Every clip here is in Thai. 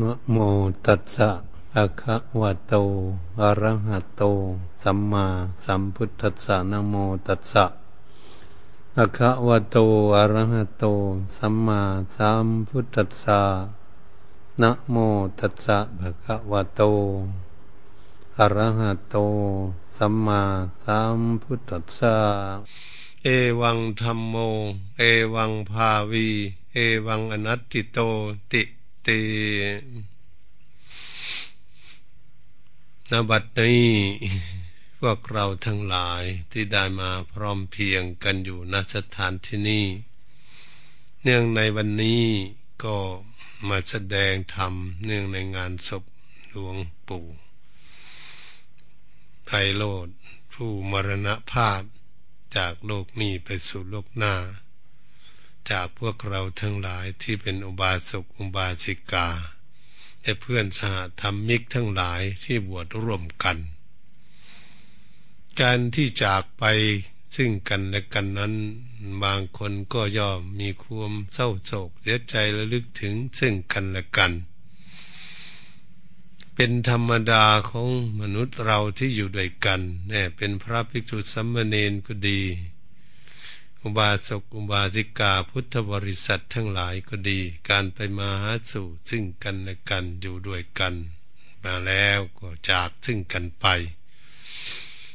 นะโมตัสสะอะคะวะโต อะระหะโต สัมมาสัมพุทธัสสะนะโมตัสสะอะคะวะโต อะระหะโต สัมมาสัมพุทธัสสะนะโมตัสสะภะคะวะโต อะระหะโต สัมมาสัมพุทธัสสะเอวังธรรมโม เอวังภาวี เอวังอนัตติโตติ ตินบัดนี้พวกเราทั้งหลายที่ได้มาพร้อมเพียงกันอยู่ณสถานที่นี้ เนื่องในวันนี้ก็มาแสดงธรรมเนื่องในงานศพหลวงปู่ไพโรธผู้มรณภาพจากโลกนี้ไปสู่โลกหน้า จากพวกเราทั้งหลายที่เป็นอุบาสกอุบาสิกาและเพื่อนสหธรรมิกทั้งหลายที่บวชร่วมกัน การที่จากไปซึ่งกันและกันนั้น บางคนก็ย่อมมีความเศร้าโศกเสียใจระลึกถึงซึ่งกันและกัน เป็นธรรมดาของมนุษย์เราที่อยู่ด้วยกันแน่เป็นพระภิกษุสัมมเนนก็ดี อุบาสกอุบาสิกาพุทธบริษัททั้งหลายก็ดี การไปมาหาสู่ซึ่งกันและกันอยู่ด้วยกัน มาแล้วก็จากซึ่งกันไป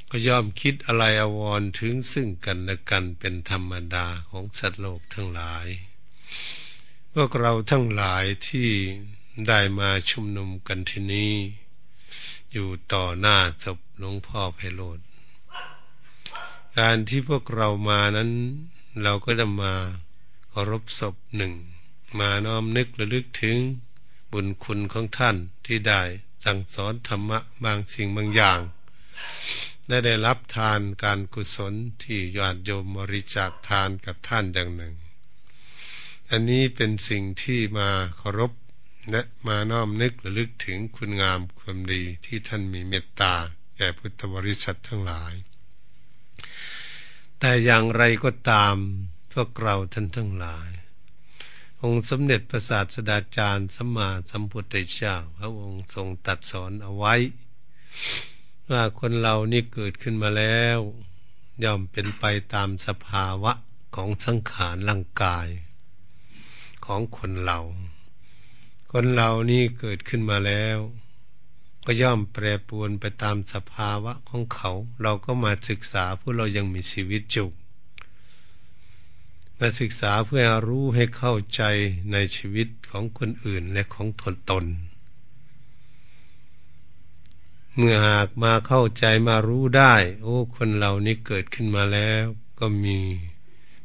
ก็ยอมคิดอะไรอววรถึงซึ่งกันและกันเป็นธรรมดาของสัตว์โลกทั้งหลาย พวกเราทั้งหลายที่ได้มาชุมนุมกันที่นี้ อยู่ต่อหน้าศพหลวงพ่อไพโรธ การที่พวกเรามานั้น เราก็จะมาเคารพศพหนึ่ง มาน้อมนึกระลึกถึงบุญคุณของท่านที่ได้สั่งสอนธรรมะบางสิ่งบางอย่าง ได้ได้รับทานการกุศลที่ยอดโยมบริจาคทานกับท่านอย่างหนึ่ง อันนี้เป็นสิ่งที่มาเคารพและมาน้อมนึกระลึกถึงคุณงามความดีที่ท่านมีเมตตาแก่พุทธบริษัททั้งหลาย แต่อย่างไรก็ตามพวกเราท่านทั้งหลาย องค์สมเด็จพระศาสดาจารย์สัมมาสัมพุทธเจ้าพระองค์ทรงตัดสอนเอาไว้ ว่าคนเรานี่เกิดขึ้นมาแล้ว ย่อมเป็นไปตามสภาวะของสังขารร่างกาย ของคนเรา คนเรานี่เกิดขึ้นมาแล้ว ก็ย่อมแปรปรวนไปตามสภาวะของเขา เราก็มาศึกษาเพื่อเรายังมีชีวิตจุมาศึกษาเพื่อรู้ให้เข้าใจในชีวิตของคนอื่นและของตนตน เมื่อหากมาเข้าใจมารู้ได้ โอ้ คนเรานี้เกิดขึ้นมาแล้ว ก็มี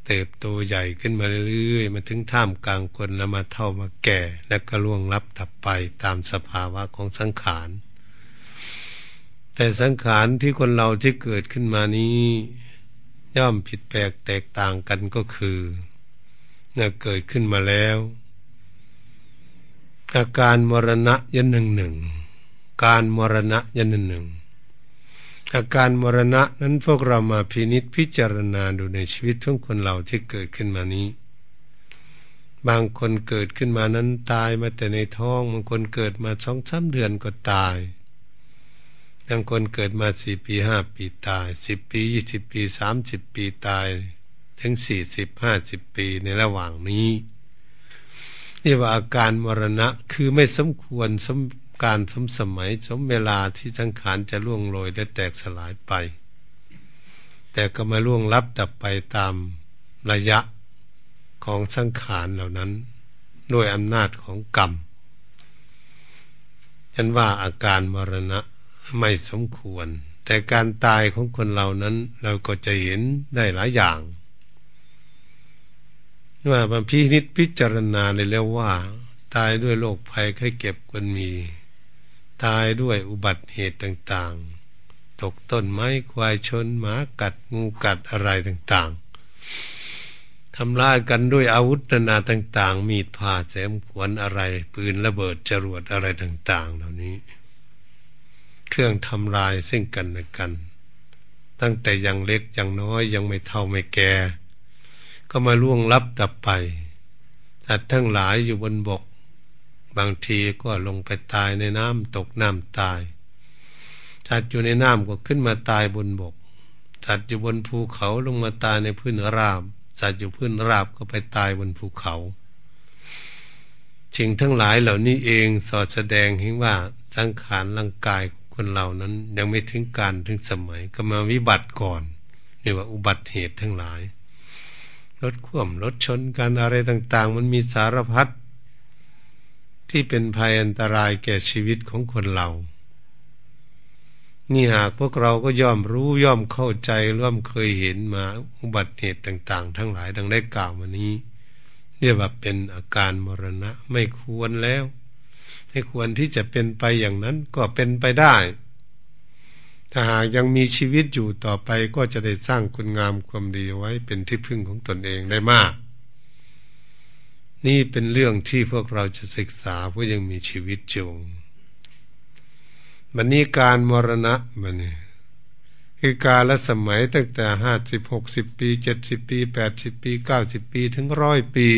เติบโตใหญ่ขึ้นมาเรื่อยๆมาถึงท่ามกลางคนแล้วมาเท่ามาแก่ และก็ล่วงลับตับไปตามสภาวะของสังขาร แต่สังขารที่คนเราที่เกิดขึ้นมานี้ ย่อมผิดแปลกแตกต่างกันก็คือเมื่อเกิดขึ้นมาแล้ว อาการมรณะยันหนึ่งหนึ่งการมรณะยันหนึ่งหนึ่งอาการมรณะนั้นพวกเรามาพินิษพิจารณาดูในชีวิตของคนเราที่เกิดขึ้นมานี้ บางคนเกิดขึ้นมานั้นตายมาแต่ในท้องบางคนเกิดมาสองสามเดือนก็ตาย บางคนเกิดมาสี่ปีห้าปีตายสิบปียี่สิบปีสามสิบปีตาย ถึงสี่สิบห้าสิบปีในระหว่างนี้นี่ว่าอาการมรณะคือไม่สมควรสมการสมสมัยสมเวลาที่สังขารจะล่วงโรยและแตกสลายไป แต่ก็มาล่วงลับดับไปตามระยะของสังขารเหล่านั้น ด้วยอำนาจของกรรมฉันว่าอาการมรณะ ไม่สมควร แต่การตายของคนเรานั้น เราก็จะเห็นได้หลายอย่างว่าบางพินิษพิจารณาเลยแล้วว่า ตายด้วยโรคภัยไข้เก็บคนมี ตายด้วยอุบัติเหตุต่างๆ ตกต้นไม้ควายชนหมากัดงูกัดอะไรต่างๆทำลายกันด้วยอาวุธนานาต่าง ๆ มีดผ่าแสมขวนอะไร ปืนระเบิดจรวดอะไรต่าง ๆ เหล่านี้ เครื่องทำลายซึ่งกันและกัน ตั้งแต่ยังเล็กยังน้อยยังไม่เท่าไม่แก่ ก็มาล่วงลับดับไปสัตว์ทั้งหลายอยู่บนบก บางทีก็ลงไปตายในน้ำตกน้ำตายสัตว์อยู่ในน้ำก็ขึ้นมาตายบนบกสัตว์อยู่บนภูเขาลงมาตายในพื้นราบสัตว์อยู่พื้นราบก็ไปตายบนภูเขาสิ่งทั้งหลายเหล่านี้เองสอดแสดงเห็นว่าสังขารร่างกายของ คนเหล่านั้นยังไม่ถึงการถึงสมัยก็มาวิบัติก่อนเรียกว่าอุบัติเหตุทั้งหลายรถคว่ำรถชนกันอะไรต่าง ๆ มันมีสารพัดที่เป็นภัยอันตรายแก่ชีวิตของคนเรา นี่หากพวกเราก็ย่อมรู้ย่อมเข้าใจร่วมเคยเห็นมาอุบัติเหตุต่าง ๆ ทั้งหลายดังได้กล่าวมานี้ เรียกว่าเป็นอาการมรณะไม่ควรแล้ว ไม่ควรที่จะเป็นไปอย่างนั้นก็เป็นไปได้ ถ้าหากยังมีชีวิตอยู่ต่อไปก็จะได้สร้างคุณงามความดีไว้เป็นที่พึ่งของตนเองได้มาก นี่เป็นเรื่องที่พวกเราจะศึกษาเพราะยังมีชีวิตจงมันนี้การมรณะมันนี่คือการละสมัยตั้งแต่ห้าสิบหกสิบปีเจ็ดสิบปีแปดสิบปีเก้าสิบปีถึงร้อยปี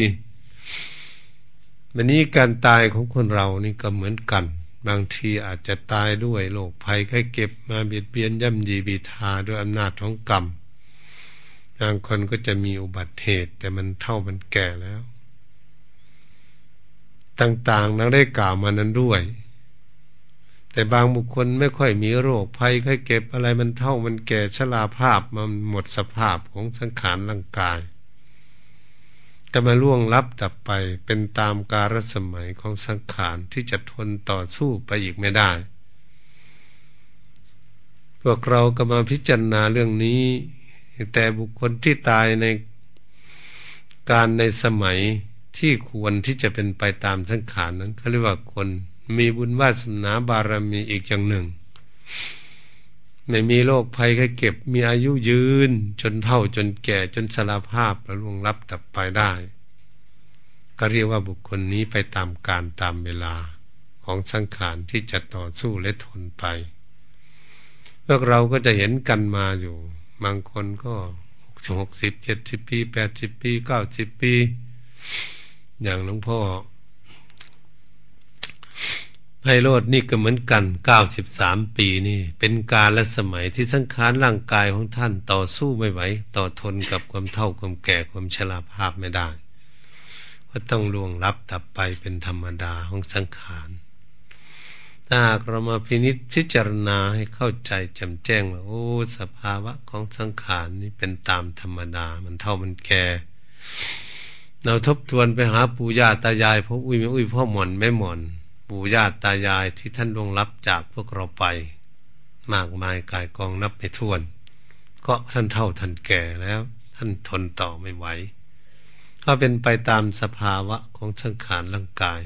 วันนี้การตายของคนเรานี่ก็เหมือนกัน บางทีอาจจะตายด้วยโรคภัยไข้เก็บมาเบียดเบียนย่ำยีบีทาด้วยอำนาจของกรรมบางคนก็จะมีอุบัติเหตุ แต่มันเท่ามันแก่แล้ว ต่างๆเราได้กล่าวมานั้นด้วย แต่บางบุคคลไม่ค่อยมีโรคภัยไข้เก็บอะไรมันเท่ามันแก่ชราภาพมันหมดสภาพของสังขารร่างกาย จะมาล่วงลับดับไปเป็นตามกาลสมัยของสังขารที่จะทนต่อสู้ไปอีกไม่ได้ พวกเราก็มาพิจารณาเรื่องนี้ แต่บุคคลที่ตายในการในสมัยที่ควรที่จะเป็นไปตามสังขารนั้นเขาเรียกว่าคนมีบุญวาสนาบารมีอีกอย่างหนึ่ง ไม่มีโรคภัยแค่เก็บมีอายุยืน จนเท่าจนแก่จนสารภาพและล่วงลับตับไปได้ ก็เรียกว่าบุคคลนี้ไปตามการตามเวลาของสังขารที่จะต่อสู้และทนไปพวกเราก็จะเห็นกันมาอยู่ บางคนก็หกสิบเจ็ดสิบปีแปดสิบปีเก้าสิบปี อย่างหลวงพ่อ ไพโรดนี่ก็เหมือนกันเก้าสิบสามปีนี่ เป็นการและสมัยที่สังขารร่างกายของท่านต่อสู้ไม่ไหว ต่อทนกับความเท่าความแก่ความชราภาพไม่ได้ก็ต้องล่วงรับตับไปเป็นธรรมดาของสังขารถ้าหากเรามาพินิจพิจารณาให้เข้าใจแจ่มแจ้งว่าโอ้ สภาวะของสังขารนี่เป็นตามธรรมดา มันเท่ามันแก่เราทบทวนไปหาปู่ย่าตายายพ่ออุ้ยไม่อุ้ยพ่อหมอนไม่หมอน ปู่ย่าตายายที่ท่านลงรับจากพวกเราไป มากมายกายกองนับไม่ถ้วน ก็ท่านเท่าท่านแก่แล้ว ท่านทนต่อไม่ไหวก็เป็นไปตามสภาวะของสังขารร่างกาย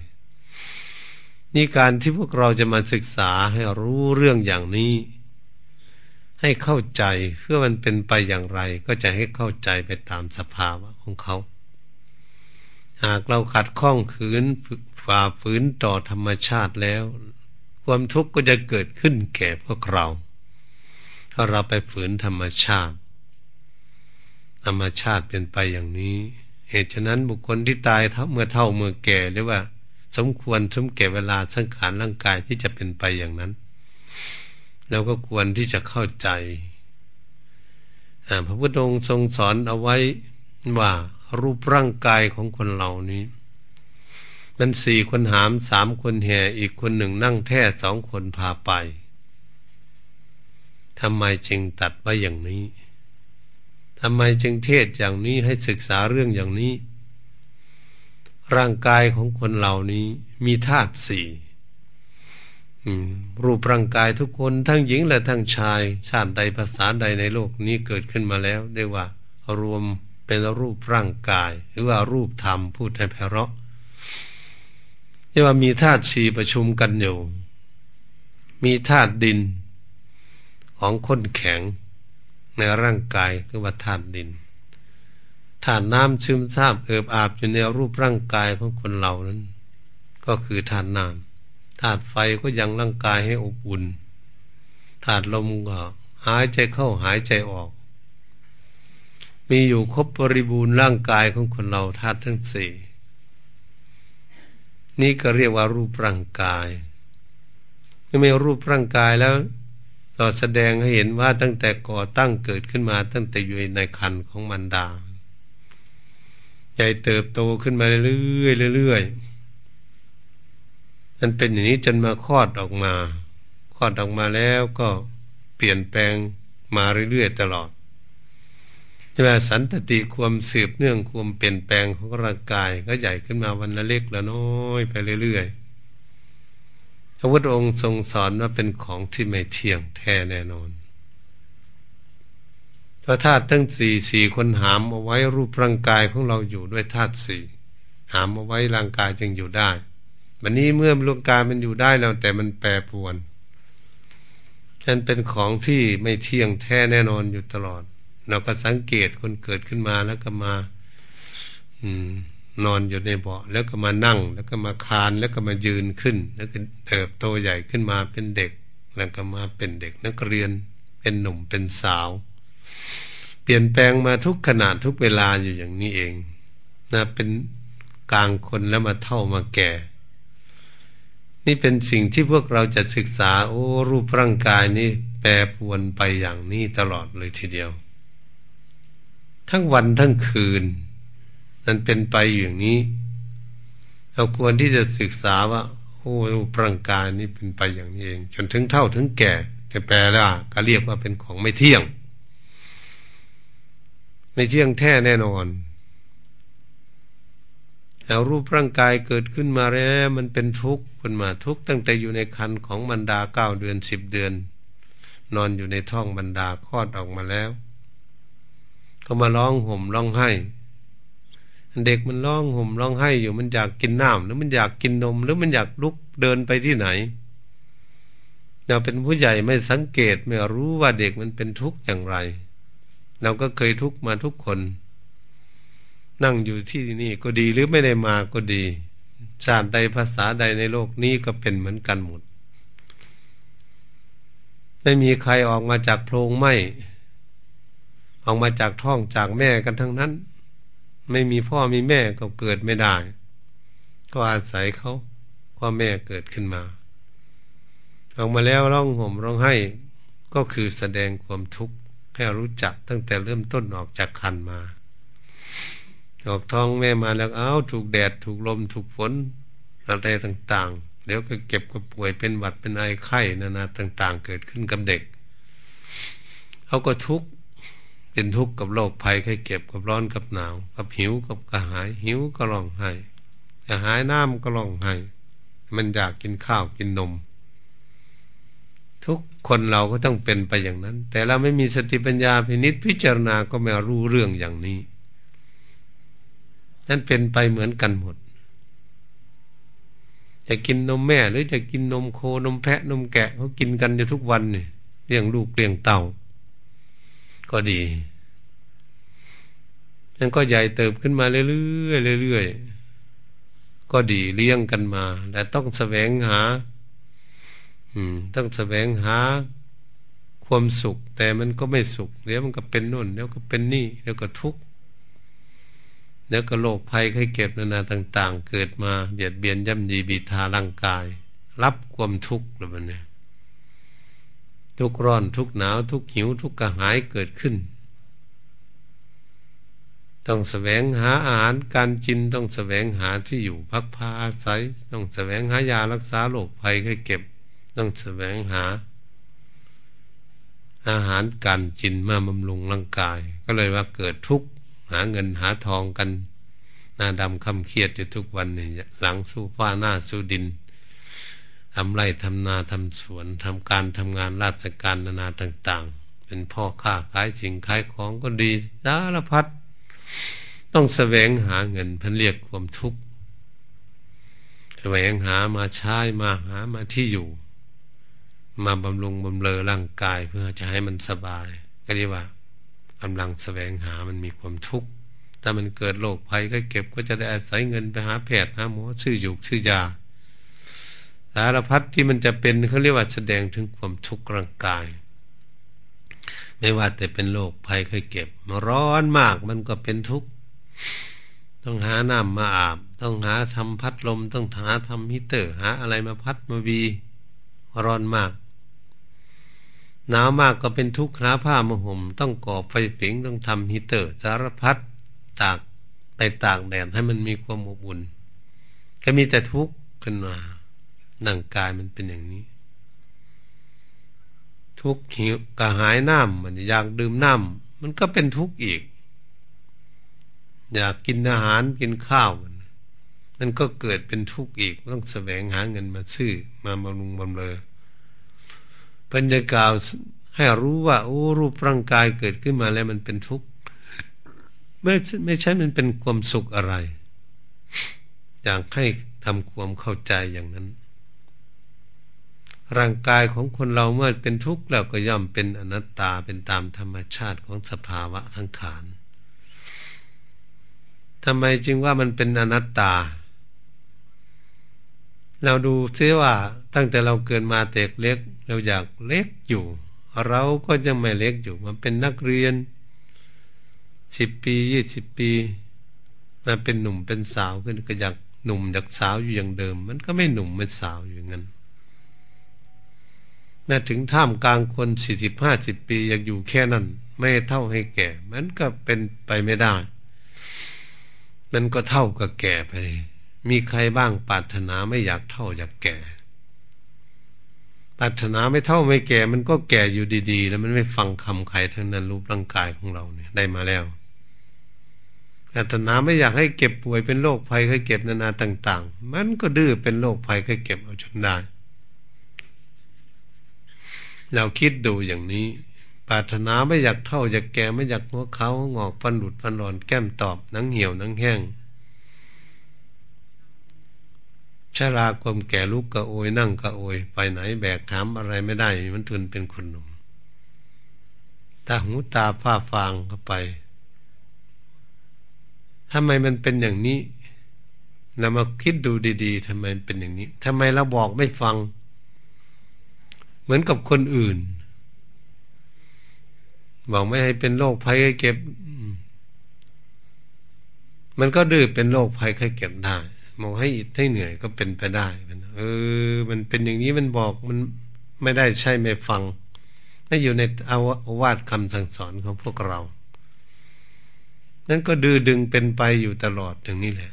นี่การที่พวกเราจะมาศึกษาให้รู้เรื่องอย่างนี้ ให้เข้าใจเพื่อมันเป็นไปอย่างไร ก็จะให้เข้าใจไปตามสภาวะของเขา หากเราขัดข้องขืน ฝ่าฝืนต่อธรรมชาติแล้ว ความทุกข์ก็จะเกิดขึ้นแก่พวกเรา ถ้าเราไปฝืนธรรมชาติ ธรรมชาติเป็นไปอย่างนี้ เหตุฉะนั้นบุคคลที่ตายเมื่อเท่าเมื่อแก่หรือว่า สมควรสมแก่เวลาสังขารร่างกายที่จะเป็นไปอย่างนั้นเราก็ควรที่จะเข้าใจพระพุทธองค์ทรงสอนเอาไว้ว่ารูปร่างกายของคนเหล่านี้ มันสี่คนหามสามคนแห่อีกคนหนึ่งนั่งแท่สองคนพาไปทำไมจึงตัดไว้อย่างนี้ทำไมจึงเทศอย่างนี้ให้ศึกษาเรื่องอย่างนี้ ร่างกายของคนเหล่านี้มีธาตุสี่รูปร่างกายทุกคนทั้งหญิงและทั้งชายชาติใดภาษาใดในโลกนี้เกิดขึ้นมาแล้วเรียกว่ารวมเป็นรูปร่างกาย หรือว่ารูปธรรมพูดให้ไพเราะ ที่ว่ามีธาตุสี่ประชุมกันอยู่ มีธาตุดิน ของคนแข็ง ในร่างกายคือว่าธาตุดินธาตุน้ำซึมซาบเอิบอาบอยู่ในรูปร่างกายของคนเหล่านั้น ก็คือธาตุน้ำธาตุไฟก็ยังร่างกายให้อบอุ่นธาตุลมก็หายใจเข้าหายใจออก มีอยู่ครบบริบูรณ์ร่างกายของคนเราธาตุทั้งสี่ นี่ก็เรียกว่ารูปร่างกายเมื่อมีรูปร่างกายแล้วต่อแสดงให้เห็นว่าตั้งแต่ก่อตั้งเกิดขึ้นมา ตั้งแต่อยู่ในคันของมันดาใหญ่เติบโตขึ้นมาเรื่อยๆเรื่อยๆมันเป็นอย่างนี้จนมาคลอดออกมาคลอดออกมาแล้วก็เปลี่ยนแปลงมาเรื่อยๆตลอด ช่ไหมสันตติความสืบเนื่องความเปลี่ยนแปลงของร่างกาย ก็ใหญ่ขึ้นมาวันละเล็กละน้อยไปเรื่อยๆพระพุทธองค์ทรงสอนว่าเป็นของที่ไม่เที่ยงแท้แน่นอนเพราะธาตุทั้งสี่สี่คนหามเอาไว้รูปร่างกายของเราอยู่ด้วยธาตุสี่หามเอาไว้ร่างกายจึงอยู่ได้วันนี้เมื่อร่างกายมันอยู่ได้แล้วแต่มันแปรปรวนฉันเป็นของที่ไม่เที่ยงแท้แน่นอนอยู่ตลอด เราก็สังเกตคนเกิดขึ้นมาแล้วก็มา อืม นอนอยู่ในเบาะแล้วก็มานั่ง แล้วก็มาคานแล้วก็มายืนขึ้น แล้วก็เติบโตใหญ่ขึ้นมาเป็นเด็ก แล้วก็มาเป็นเด็กนักเรียน เป็นหนุ่มเป็นสาว เปลี่ยนแปลงมาทุกขนาดทุกเวลาอยู่อย่างนี้เองนะเป็นกลางคนแล้วมาเท่ามาแก่ นี่เป็นสิ่งที่พวกเราจะศึกษา โอ้รูปร่างกายนี่แปรปวนไปอย่างนี้ตลอดเลยทีเดียว ทั้งวันทั้งคืน มันเป็นไปอย่างนี้ เราควรที่จะศึกษาว่า โอ้ร่างกายนี้เป็นไปอย่างนี้เอง จนถึงเท่าถึงแก่จะแปลว่าก็เรียกว่าเป็นของไม่เที่ยง ไม่เที่ยงแท้แน่นอนแล้วรูปร่างกายเกิดขึ้นมาแล้ว มันเป็นทุกข์ขึ้นมาทุกข์ตั้งแต่อยู่ในคันของบรรดาเก้าเดือนสิบเดือน นอนอยู่ในท้องบรรดาคลอดออกมาแล้ว ก็มาร้องห่มร้องไห้เด็กมันร้องห่มร้องไห้อยู่มันอยากกินน้ำหรือมันอยากกินนม หรือมันอยากลุกเดินไปที่ไหนเราเป็นผู้ใหญ่ไม่สังเกตไม่รู้ว่าเด็กมันเป็นทุกข์อย่างไร เราก็เคยทุกข์มาทุกคน นั่งอยู่ที่นี่ก็ดีหรือไม่ได้มาก็ดีชาติใดภาษาใดในโลกนี้ก็เป็นเหมือนกันหมด ไม่มีใครออกมาจากโพรงไหม ออกมาจากท้องจากแม่กันทั้งนั้น ไม่มีพ่อมีแม่ก็เกิดไม่ได้ ก็อาศัยเขาพ่อแม่เกิดขึ้นมาออกมาแล้วร้องห่มร้องไห้ก็คือแสดงความทุกข์ให้รู้จักตั้งแต่เริ่มต้นออกจากคันมาออกท้องแม่มาแล้วเอ้าถูกแดดถูกลมถูกฝนอะไรต่างๆ เดี๋ยวก็เก็บก็ป่วยเป็นหวัดเป็นไอไข้นานาต่าง ๆ เกิดขึ้นกับเด็กเขาก็ทุกข์ เป็นทุกข์กับโรคภัยไข้เก็บกับร้อนกับหนาว กับหิวกับกระหาย หิวก็ร้องไห้กระหายน้ำก็ร้องไห้มันอยากกินข้าวกินนม ทุกคนเราก็ต้องเป็นไปอย่างนั้น แต่เราไม่มีสติปัญญาพินิษพิจารณาก็ไม่รู้เรื่องอย่างนี้ นั่นเป็นไปเหมือนกันหมด จะกินนมแม่หรือจะกินนมโคนมแพะนมแกะเขากินกันอยู่ทุกวันเนี่ยเลี้ยงลูกเลี้ยงเต่า ก็ดีมันก็ใหญ่เติบขึ้นมาเรื่อยๆเรื่อยๆก็ดีเลี้ยงกันมา แต่ต้องแสวงหา อืม ต้องแสวงหา ความสุข แต่มันก็ไม่สุขเดี๋ยวมันก็เป็นน่นเดี๋ยวก็เป็นนี่เดี๋ยวก็ทุกข์เดี๋ยวก็โรคภัยไข้เก็บนานาต่าง ๆ เกิดมาเบียดเบียนย่ำยีบีทาร่างกาย รับความทุกข์แล้วมันเนี่ย ทุกร้อนทุกหนาวทุกหิวทุกกระหายเกิดขึ้น ต้องแสวงหาอาหารการกินต้องแสวงหาที่อยู่พักพาอาศัย ต้องแสวงหายารักษาโรคภัยให้เก็บ ต้องแสวงหา อาหารการกินมาบำรุงร่างกาย ก็เลยว่าเกิดทุกข์หาเงินหาทองกันหน้าดำคำเครียดอยู่ทุกวันนี่หลังสู้ฟ้าหน้าสู้ดิน ทำไรทำนาทำสวนทำการทำงานราชการนานาต่าง ๆ เป็นพ่อค้าขายสิ่งขายของก็ดีสารพัดต้องแสวงหาเงินพันเรียกความทุกข์แสวงหามาใช้มาหามาที่อยู่ มาบำรุงบำเรอร่างกายเพื่อจะให้มันสบาย ก็เรียกว่ากำลังแสวงหามันมีความทุกข์ถ้ามันเกิดโรคภัยก็เก็บก็จะได้อาศัยเงินไปหาแพทย์หาหมอชื่อยู่ชื่อยา สารพัดที่มันจะเป็นเขาเรียกว่าแสดงถึงความทุกข์ร่างกาย ไม่ว่าแต่เป็นโรคภัยเคยเก็บมร้อนมากมันก็เป็นทุกข์ต้องหาน้ำมาอาบ ต้องหาทำพัดลม ต้องหาทำฮีเตอร์ หาอะไรมาพัดมาวีร้อนมากหนาวมากก็เป็นทุกข์หาผ้ามาห่ม ต้องก่อไฟผิงต้องทำฮีเตอร์ สารพัดตากไปตากแดดให้มันมีความอบอุ่นก็มีแต่ทุกข์ขึ้นมา นั่งกายมันเป็นอย่างนี้ ทุกข์หิวกระหายน้ำมันอยากดื่มน้ำมันก็เป็นทุกข์อีก อยากกินอาหารกินข้าวมันนั่นก็เกิดเป็นทุกข์อีกต้องแสวงหาเงินมาซื้อ มาบำรุงบำเรอปัญญากาวให้รู้ว่า โอ้รูปร่างกายเกิดขึ้นมาแล้วมันเป็นทุกข์ไม่ไม่ใช่มันเป็นความสุขอะไร อยากให้ทำความเข้าใจอย่างนั้น ร่างกายของคนเราเมื่อเป็นทุกข์แล้วก็ย่อมเป็นอนัตตาเป็นตามธรรมชาติของสภาวะทั้งขานทำไมจึงว่ามันเป็นอนัตตา เราดูซิว่าตั้งแต่เราเกิดมาเต็กเล็ก เราอยากเล็กอยู่ เราก็ยังไม่เล็กอยู่ มันเป็นนักเรียนสิบปียี่สิบปีมาเป็นหนุ่มเป็นสาวขึ้นก็อยากหนุ่มอยากสาวอยู่อย่างเดิม มันก็ไม่หนุ่มไม่สาวอยู่อย่างนั้น แม้ถึงท่ามกลางคนสี่สิบห้าสิบปียากอยู่แค่นั้น ไม่เท่าให้แก่ มันก็เป็นไปไม่ได้ มันก็เท่ากับแก่ไป มีใครบ้างปรารถนาไม่อยากเท่าอยากแก่ปรารถนาไม่เท่าไม่แก่ มันก็แก่อยู่ดีๆ แล้วมันไม่ฟังคำใครทั้งนั้นรูปร่างกายของเราเนี่ย ได้มาแล้วปรารถนาไม่อยากให้เก็บป่วยเป็นโรคภัยไข้เก็บนานาต่าง ๆ มันก็ดื้อเป็นโรคภัยไข้เก็บเอาจนได้ เราคิดดูอย่างนี้ปรารถนาไม่อยากเท่าอยากแก่ไม่อยากหัวเขางอกฟันหลุดฟันหลอนแก้มตอบนังเหี่ยวนังแห้งชาราความแก่ลุกกระโอยนั่งกระโอย ไปไหนแบกถามอะไรไม่ได้ มันทุนเป็นคนหนุ่มตาหูตาผ้าฟางเข้าไปทำไมมันเป็นอย่างนี้เรามาคิดดูดี ๆทำไมเป็นอย่างนี้ทำไมเราบอกไม่ฟัง มือนกับคนอื่นบอกไม่ให้เป็นโรคภัยไข้เก็บ มันก็ดื้อเป็นโรคภัยไข้เก็บได้มองให้อิดให้เหนื่อยก็เป็นไปได้เออ มันเป็นอย่างนี้มันบอกมันไม่ได้ใช่ไม่ฟัง ไม่อยู่ในอาวาสคำสั่งสอนของพวกเรา นั้นก็ดื้อดึงเป็นไปอยู่ตลอดอย่างนี้แหละ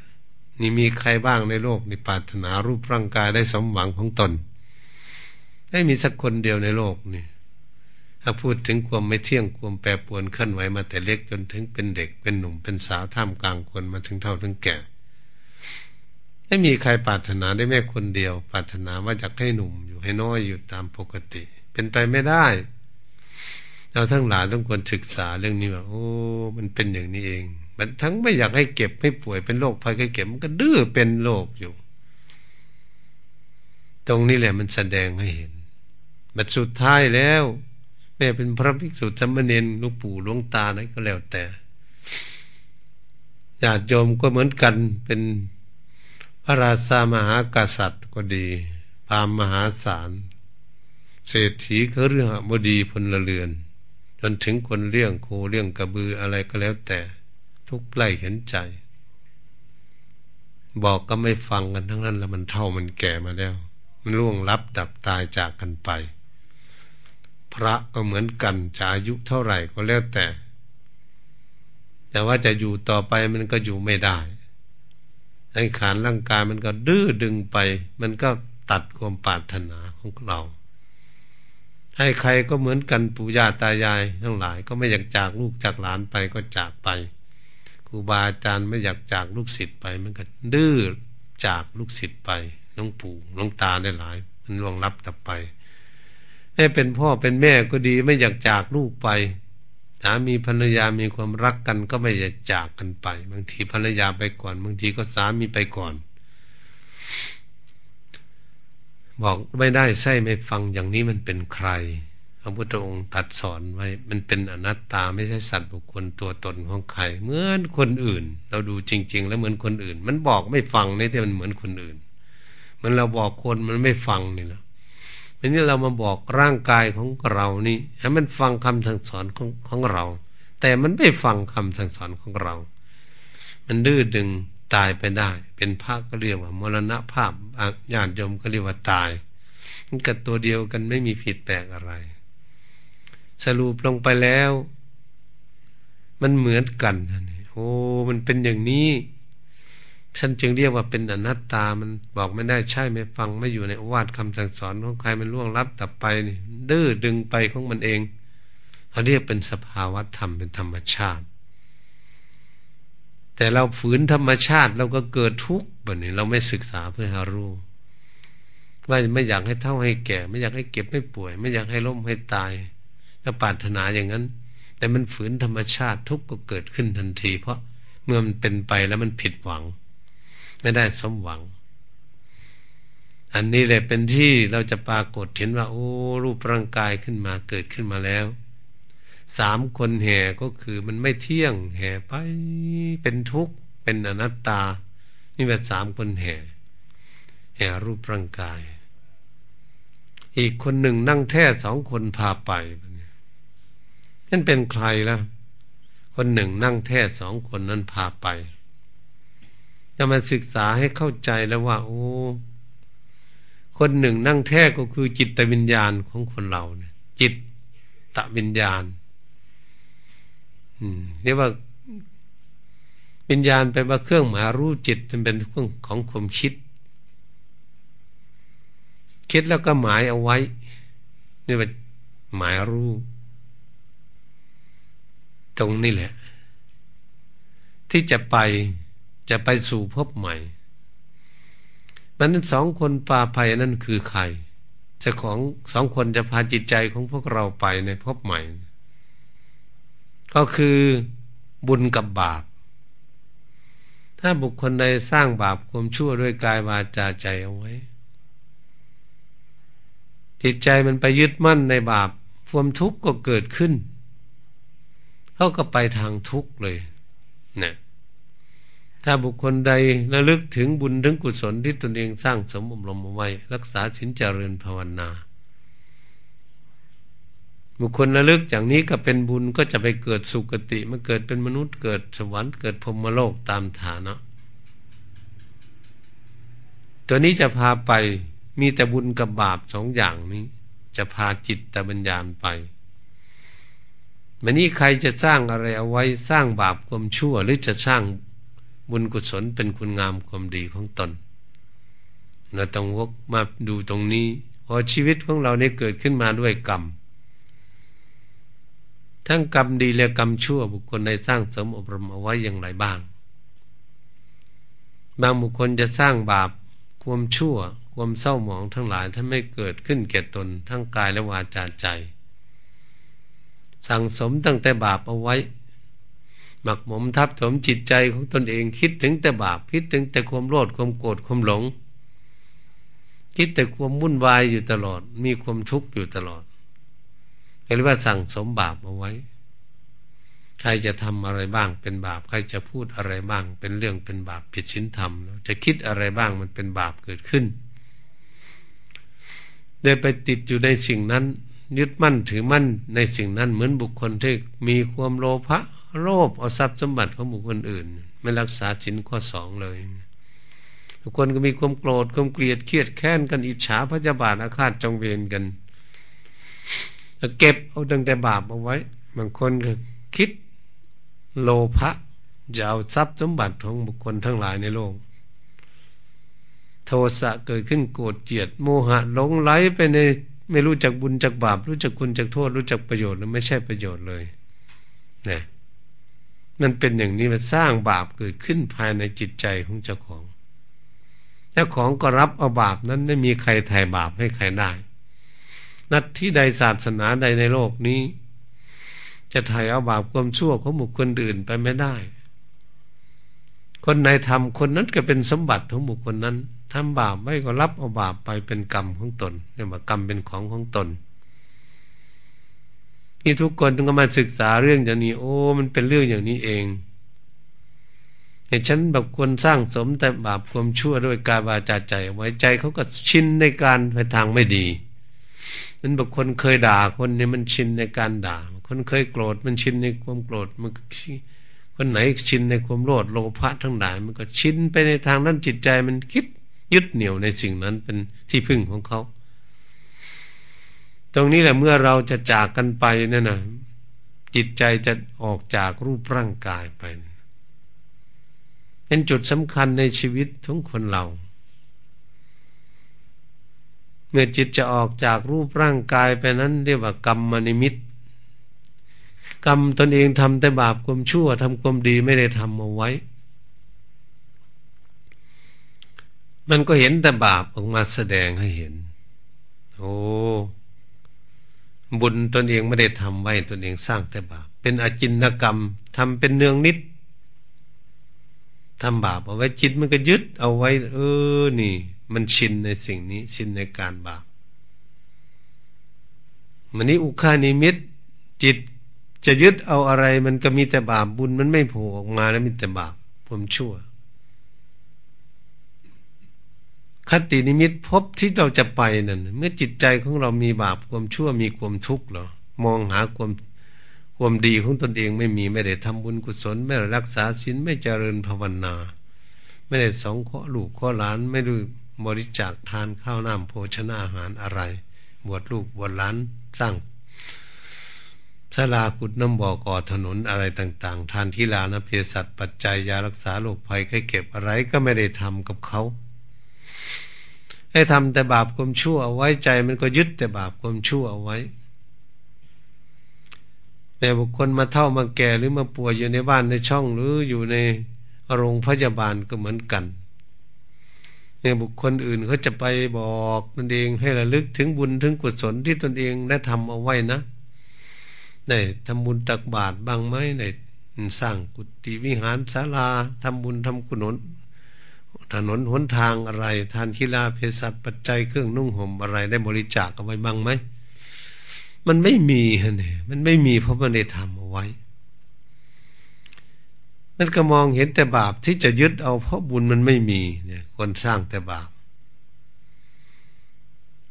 นี่มีใครบ้างในโลกในปรารถนารูปร่างกายได้สมหวังของตน ไม่มีสักคนเดียวในโลกนี่ถ้าพูดถึงความไม่เที่ยงความแปรปรวนเคลื่อนไหวมาแต่เล็กจนถึงเป็นเด็กเป็นหนุ่มเป็นสาวท่ามกลางคนมาถึงเท่าถึงแก่ไม่มีใครปรารถนาได้แม่คนเดียว ปรารถนาว่าอยากให้หนุ่มอยู่ให้น้อยอยู่ตามปกติ เป็นไปไม่ได้ เราทั้งหลายต้องควรศึกษาเรื่องนี้ว่าโอ้ มันเป็นอย่างนี้เอง มันทั้งไม่อยากให้เก็บให้ป่วยเป็นโรคภัยไข้เก็บมันก็ดื้อเป็นโรคอยู่ ตรงนี้แหละมันแสดงให้เห็น บัดสุดท้ายแล้ว แม่เป็นพระภิกษุจำมเนนลูกปู่ลวงตาอะไรก็แล้วแต่ญาติโยมก็เหมือนกันเป็นพระราชามหากษัตริย์ก็ดี พามมหาศาลเศรษฐีเขาเรื่องบดีพลเรือน จนถึงคนเลี้ยงโคเลี้ยงกระบืออะไรก็แล้วแต่ ทุกไล่เห็นใจ บอกก็ไม่ฟังกันทั้งนั้นแล้วมันเท่ามันแก่มาแล้ว มันล่วงลับดับตายจากกันไป พระก็เหมือนกันจะอายุเท่าไหร่ก็แล้วแต่ แต่ว่าจะอยู่ต่อไปมันก็อยู่ไม่ได้ไอ้ขานร่างกายมันก็ดื้อดึงไป มันก็ตัดความปรารถนาของเรา ให้ใครก็เหมือนกันปู่ย่าตายาย ทั้งหลายก็ไม่อยากจากลูกจากหลานไปก็จากไปครูบาอาจารย์ไม่อยากจากลูกศิษย์ไป มันก็ดื้อจากลูกศิษย์ไปน้องปู่น้องตาได้หลาย มันล่วงลับต่อไป ให้เป็นพ่อเป็นแม่ก็ดีไม่อยากจากลูกไปสามีภรรยามีความรักกันก็ไม่อยากจากกันไป บางทีภรรยาไปก่อน บางทีก็สามีไปก่อน บอกไม่ได้ใช่ไม่ฟังอย่างนี้มันเป็นใครพระพุทธองค์ตัดสอนไว้ มันเป็นอนัตตาไม่ใช่สัตว์บุคคลตัวตนของใคร เหมือนคนอื่น เราดูจริง ๆ แล้วเหมือนคนอื่น มันบอกไม่ฟังนี่ที่มันเหมือนคนอื่น มันเราบอกคนมันไม่ฟังนี่นะ อันนี้เรามาบอกร่างกายของเรานี่ให้มันฟังคำสั่งสอนของของเรา แต่มันไม่ฟังคำสั่งสอนของเรา มันดื้อดึงตายไปได้ เป็นพระก็เรียกว่ามรณะภาพญาติโยมก็เรียกว่าตายมันกับตัวเดียวกันไม่มีผิดแปลกอะไร สรุปลงไปแล้ว มันเหมือนกันโอ้มันเป็นอย่างนี้ ฉันจึงเรียกว่าเป็นอนัตตามันบอกไม่ได้ใช่ไม่ฟังไม่อยู่ในวาดคำสั่งสอนของใครมันล่วงลับตับไปนี่ดื้อดึงไปของมันเองเขาเรียกเป็นสภาวะธรรมเป็นธรรมชาติ แต่เราฝืนธรรมชาติเราก็เกิดทุกข์แบบนี้ เราไม่ศึกษาเพื่อหารู้ว่าไม่อยากให้เท่าให้แก่ ไม่อยากให้เก็บไม่ป่วย ไม่อยากให้ล้มให้ตายถ้าปรารถนาอย่างนั้น แต่มันฝืนธรรมชาติทุกข์ก็เกิดขึ้นทันที เพราะเมื่อมันเป็นไปแล้วมันผิดหวัง ไม่ได้สมหวัง อันนี้แหละเป็นที่เราจะปรากฏเห็นว่า โอ้รูปร่างกายขึ้นมาเกิดขึ้นมาแล้วสามคนแห่ก็คือมันไม่เที่ยงแห่ไปเป็นทุกข์เป็นอนัตตา นี่เป็นสามคนแห่ แห่รูปร่างกาย อีกคนหนึ่งนั่งแท้สองคนพาไปนั่นเป็นใครล่ะ คนหนึ่งนั่งแท้สองคนนั้นพาไป จะมาศึกษาให้เข้าใจแล้วว่า โอ้ คนหนึ่งนั่งแท้ก็คือจิตวิญญาณของคนเราเนี่ย จิตตวิญญาณ อืมเรียกว่าวิญญาณเป็นว่าเครื่องหมายรู้จิตมันเป็นเครื่องของความคิด คิดแล้วก็หมายเอาไว้นี่ว่าหมายรู้ ตรงนี้แหละ ที่จะไป จะไปสู่พบใหม่มันนั้นสองคนปาภัยนั่นคือใครจะของสองคนจะพาจิตใจของพวกเราไปในพบใหม่ ก็คือบุญกับบาป ถ้าบุคคลใดสร้างบาปความชั่วด้วยกายวาจาใจเอาไว้ จิตใจมันไปยึดมั่นในบาปความทุกข์ก็เกิดขึ้นเขาก็ไปทางทุกข์เลยเนี่ย ถ้าบุคคลใดระลึกถึงบุญถึงกุศลที่ตนเองสร้างสมอบรมเอาไว้ รักษาสินเจริญภาวนา บุคคลระลึกอย่างนี้ก็เป็นบุญก็จะไปเกิดสุคติมาเกิดเป็นมนุษย์เกิดสวรรค์เกิดพรมโลกตามฐานะ ตัวนี้จะพาไปมีแต่บุญกับบาปสองอย่างนี้ จะพาจิตแต่บัญญาณไปวันนี้ใครจะสร้างอะไรเอาไว้สร้างบาปความชั่วหรือจะสร้าง บุญกุศลเป็นคุณงามความดีของตนเราต้องวกมาดูตรงนี้พอชีวิตของเราเนี่ยเกิดขึ้นมาด้วยกรรม ทั้งกรรมดีและกรรมชั่วบุคคลในสร้างสมอบรมเอาไว้อย่างไรบ้าง บางบุคคลจะสร้างบาปความชั่ว ความเศร้าหมองทั้งหลายถ้าไม่เกิดขึ้นแก่ตนทั้งกายและวาจาใจ สั่งสมตั้งแต่บาปเอาไว้ หมักหมมทับถมจิตใจของตนเอง คิดถึงแต่บาปคิดถึงแต่ความโลภความโกรธความหลง คิดแต่ความวุ่นวายอยู่ตลอด มีความทุกข์อยู่ตลอดเรียกว่าสั่งสมบาปเอาไว้ ใครจะทำอะไรบ้างเป็นบาป ใครจะพูดอะไรบ้าง เป็นเรื่องเป็นบาปผิดศีลธรรม จะคิดอะไรบ้างมันเป็นบาปเกิดขึ้นได้ไปติดอยู่ในสิ่งนั้น ยึดมั่นถือมั่นในสิ่งนั้นเหมือนบุคคลที่มีความโลภะ โลภเอาทรัพย์สมบัติของบุคคลอื่น ไม่รักษาสินข้อสองเลยทุกคนก็มีความโกรธความเกลียดเครียดแค้นกันอิจฉาพระเจ้าบาทอาฆาตจองเวรกันเก็บเอาตั้งแต่บาปเอาไว้บางคนก็คิดโลภะจะเอาทรัพย์สมบัติของบุคคลทั้งหลายในโลก โทสะเกิดขึ้นโกรธเจียดโมหะหลงไหลไปในไม่รู้จักบุญจักบาป รู้จักคุณจักโทษ รู้จักประโยชน์หรือไม่ใช่ประโยชน์เลยเนี่ย มันเป็นอย่างนี้มันสร้างบาปเกิดขึ้นภายในจิตใจของเจ้าของ เจ้าของก็รับเอาบาปนั้นไม่มีใครไถ่าบาปให้ใครได้ นัดที่ใดศาสนาใดในโลกนี้ จะไถ่าเอาบาปความชั่วของบุคคลอื่นไปไม่ได้ คนไหนทำคนนั้นก็เป็นสมบัติของบุคคลนั้นทำบาปไม่ก็รับเอาบาปไปเป็นกรรมของตนเรียกว่ากรรมเป็นของของตน นี่ทุกคนต้องมาศึกษาเรื่องอย่างนี้ โอ้ มันเป็นเรื่องอย่างนี้เองเหตุฉันแบบควรสร้างสมแต่บาปความชั่วด้วยกายวาจาใจไว้ใจเขาก็ชินในการไปทางไม่ดีมันบางคนเคยด่าคนนี่มันชินในการด่า คนเคยโกรธมันชินในความโกรธมันคนไหนชินในความโลดโลภะทั้งหลายมันก็ชินไปในทางนั้นจิตใจมันคิดยึดเหนี่ยวในสิ่งนั้นเป็นที่พึ่งของเขา ตรงนี้แหละเมื่อเราจะจากกันไปนั่นนะจิตใจจะออกจากรูปร่างกายไป เป็นจุดสำคัญในชีวิตของคนเรา เมื่อจิตจะออกจากรูปร่างกายไปนั้นเรียกว่ากรรมนิมิต กรรมตนเองทำแต่บาปความชั่วทำความดีไม่ได้ทำเอาไว้ มันก็เห็นแต่บาปออกมาแสดงให้เห็น โอ้ บุญตนเองไม่ได้ทำไว้ตนเองสร้างแต่บาป เป็นอจินกรรมทำเป็นเนืองนิตย์ทำบาปเอาไว้จิตมันก็ยึดเอาไว้ เออนี่ มันชินในสิ่งนี้ ชินในการบาปมันนี้อุคคหนิมิต จิตจะยึดเอาอะไร มันก็มีแต่บาปบุญมันไม่โผล่ออกมาแล้วมีแต่บาปความชั่ว คตินิมิตภพที่เราจะไปนั่นเมื่อจิตใจของเรามีบาปความชั่วมีความทุกข์หรอมองหาความความดีของตนเองไม่มีไม่ได้ทำบุญกุศล ไม่ได้รักษาศีลไม่เจริญภาวนา ไม่ได้สองข้อลูกข้อหลานไม่ได้บริจาคทานข้าวน้ำโภชนาอาหารอะไร บวชลูกบวชหลานสร้างสลาขุดน้ำบ่อก่อถนนอะไรต่าง ๆ ทานทิลานะเภสัชปัจจัยยารักษาโรคภัยไข้เก็บอะไรก็ไม่ได้ทำกับเขา ให้ทำแต่บาปความชั่วเอาไว้ใจมันก็ยึดแต่บาปความชั่วเอาไว้แต่บุคคลมาเท่ามาแก่หรือมาป่วยอยู่ในบ้านในช่องหรืออยู่ในโรงพยาบาลก็เหมือนกันเนี่ยบุคคลอื่นเขาจะไปบอกตนเองให้ระลึกถึงบุญถึงกุศลที่ตนเองได้ทำเอาไว้นะได้ทำบุญตักบาตรบ้างไหมได้สร้างกุฏิวิหารศาลาทำบุญทำกุศล ถนนหนทางอะไร ทานกีฬาเภสัชปัจจัยเครื่องนุ่งห่มอะไรได้บริจาคเอาไว้บ้างไหมมันไม่มีฮะเนี่ยมันไม่มีเพราะมันได้ทำเอาไว้นั่นก็มองเห็นแต่บาปที่จะยึดเอาเพราะบุญมันไม่มีเนี่ยคนสร้างแต่บาป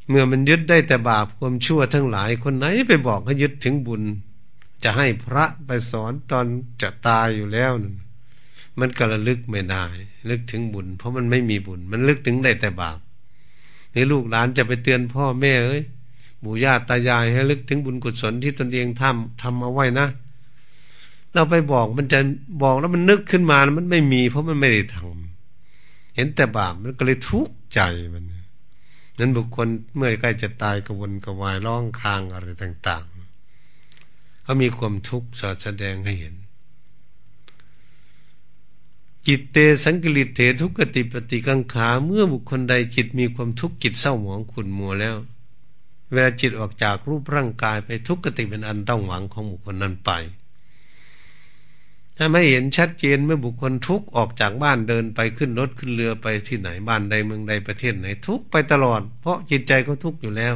เมื่อมันยึดได้แต่บาปความชั่วทั้งหลายคนไหนไปบอกให้ยึดถึงบุญ จะให้พระไปสอนตอนจะตายอยู่แล้วน มันก็ระลึกไม่ได้ลึกถึงบุญ เพราะมันไม่มีบุญ มันลึกถึงได้แต่บาปนี่ลูกหลานจะไปเตือนพ่อแม่เอ้ยปู่ย่าตายายให้ลึกถึงบุญกุศลที่ตนเองทำทำเอาไว้นะเราไปบอกมันจะบอกแล้วมันนึกขึ้นมามันไม่มี เพราะมันไม่ได้ทำเห็นแต่บาปมันก็เลยทุกข์ใจมันนั้นบุคคลเมื่อใกล้จะตายกระวนกระวายร้องคางอะไรต่าง ๆเขามีความทุกข์สอดแสดงให้เห็น จิตเตสังกิริเถทุกขติปฏิกังขาเมื่อบุคคลใดจิตมีความทุกข์จิตเศร้าหมองขุ่นมัวแล้ว เวลาจิตออกจากรูปร่างกายไปทุกขติเป็นอันต้องหวังของบุคคลนั้นไป ถ้าไม่เห็นชัดเจนเมื่อบุคคลทุกออกจากบ้านเดินไปขึ้นรถขึ้นเรือไปที่ไหนบ้านใดเมืองใดประเทศไหนทุกไปตลอด เพราะจิตใจเขาทุกอยู่แล้ว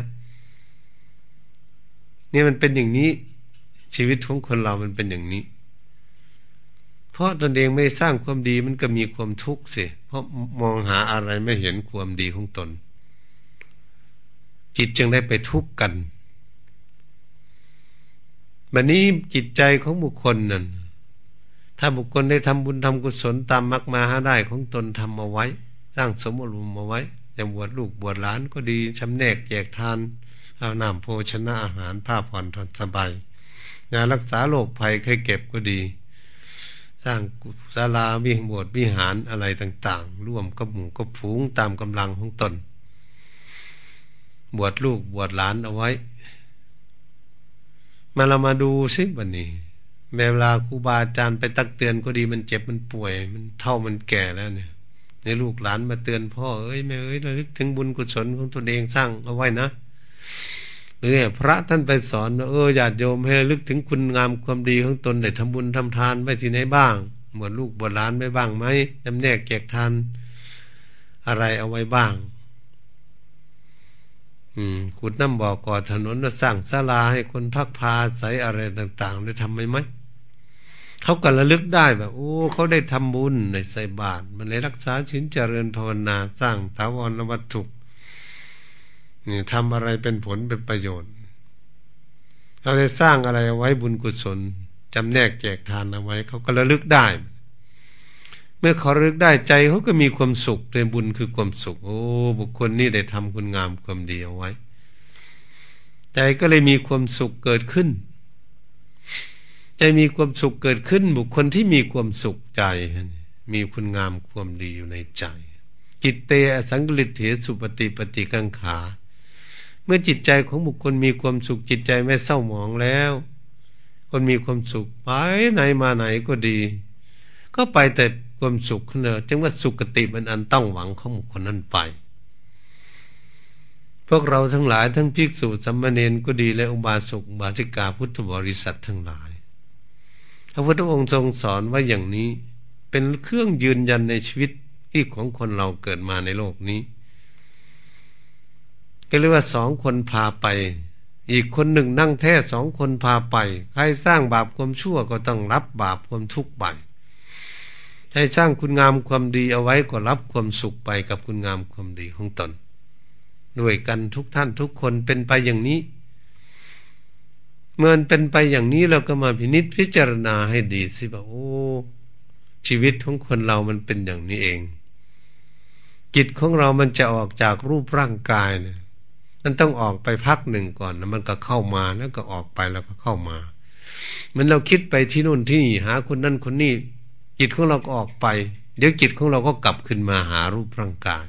นี่มันเป็นอย่างนี้ชีวิตของคนเรามันเป็นอย่างนี้ เพราะตนเองไม่สร้างความดีมันก็มีความทุกข์สิเพราะมองหาอะไรไม่เห็นความดีของตน จิตจึงได้ไปทุกข์กันบันนี้จิตใจของบุคคลนั้นถ้าบุคคลได้ทำบุญทำกุศลตามมรรคมาหาได้ของตนทำเอาไว้ สร้างสมอารมณ์เอาไว้จะบวชลูกบวชหลานก็ดีชำแนกแจกทานเอาน้ำโภชนะอาหารผ้าผ่อนทนสบายงานรักษาโรคภัยเคยเก็บก็ดี สร้างศาลาวิบวชวิหารอะไรต่าง ๆ ร่วมกับหมู่กับผูงตามกำลังของตน บวชลูกบวชหลานเอาไว้ มาเรามาดูสิวันนี้เวลาครูบาอาจารย์ไปตักเตือนก็ดีมันเจ็บมันป่วย มันเท่ามันแก่แล้วเนี่ยในลูกหลานมาเตือนพ่อเอ้ยแม่เอ้ยระลึกถึงบุญกุศลของตนเองสร้างเอาไว้นะ เนี่ยพระท่านไปสอนเออญาติโยมให้ลึกถึงคุณงามความดีของตนได้ทำบุญทำทานไว้ที่ไหนบ้าง เหมดลูกบวชหลานไว้บ้างไหมจำแนกแจกทานอะไรเอาไว้บ้าง อืมขุดน้ำบ่อก่อถนนแล้วสร้างศาลาให้คนพักพาใสอะไรต่าง ๆ ได้ทำไหมไหมเขาก็ระลึกได้แบบโอ้เขาได้ทำบุญในใส่บาตรมันเลยรักษาชิ้นเจริญภาวนาสร้างถาวรวัตถุ นี่ทำอะไรเป็นผลเป็นประโยชน์ เราได้สร้างอะไรไว้บุญกุศลจำแนกแจกทานเอาไว้ เขาก็ระลึกได้ เมื่อเขาระลึกได้ใจเขาก็มีความสุขในบุญคือความสุข โอ้ บุคคลนี้ได้ทำคุณงามความดีเอาไว้ ใจก็เลยมีความสุขเกิดขึ้น ใจมีความสุขเกิดขึ้น บุคคลที่มีความสุขใจมีคุณงามความดีอยู่ในใจจิตเตอสังกฤตเถสุปฏิปฏิกังขา มื่อจิตใจของบุคคลมีความสุขจิตใจไม่เศร้าหมองแล้ว คนมีความสุขไปไหนมาไหนก็ดี ก็ไปแต่ความสุขเนอะจึงว่าสุขติมันอันต้องหวังของบุคคลนั้นไป พวกเราทั้งหลายทั้งภิกษุสัมมาเนนก็ดีและอุบาสกบาสิกาพุทธบริษัททั้งหลาย พระพุทธองค์ทรงสอนว่าอย่างนี้เป็นเครื่องยืนยันในชีวิตที่ของคนเราเกิดมาในโลกนี้ ก็เรียกว่าสองคนพาไป อีกคนหนึ่งนั่งแท้สองคนพาไป ใครสร้างบาปความชั่วก็ต้องรับบาปความทุกข์ไปให้สร้างคุณงามความดีเอาไว้ก็รับความสุขไปกับคุณงามความดีของตนด้วยกันทุกท่านทุกคนเป็นไปอย่างนี้ เมื่อเป็นไปอย่างนี้เราก็มาพินิจพิจารณาให้ดีสิว่าโอ้ชีวิตของคนเรามันเป็นอย่างนี้เองจิตของเรามันจะออกจากรูปร่างกายเนี่ย มันต้องออกไปพักหนึ่งก่อนแล้วมันก็เข้ามาแล้วก็ออกไปแล้วก็เข้ามามันเราคิดไปที่นู่นที่นี่หาคนนั่นคนนี้จิตของเราก็ออกไป เดี๋ยวจิตของเราก็กลับขึ้นมาหารูปร่างกาย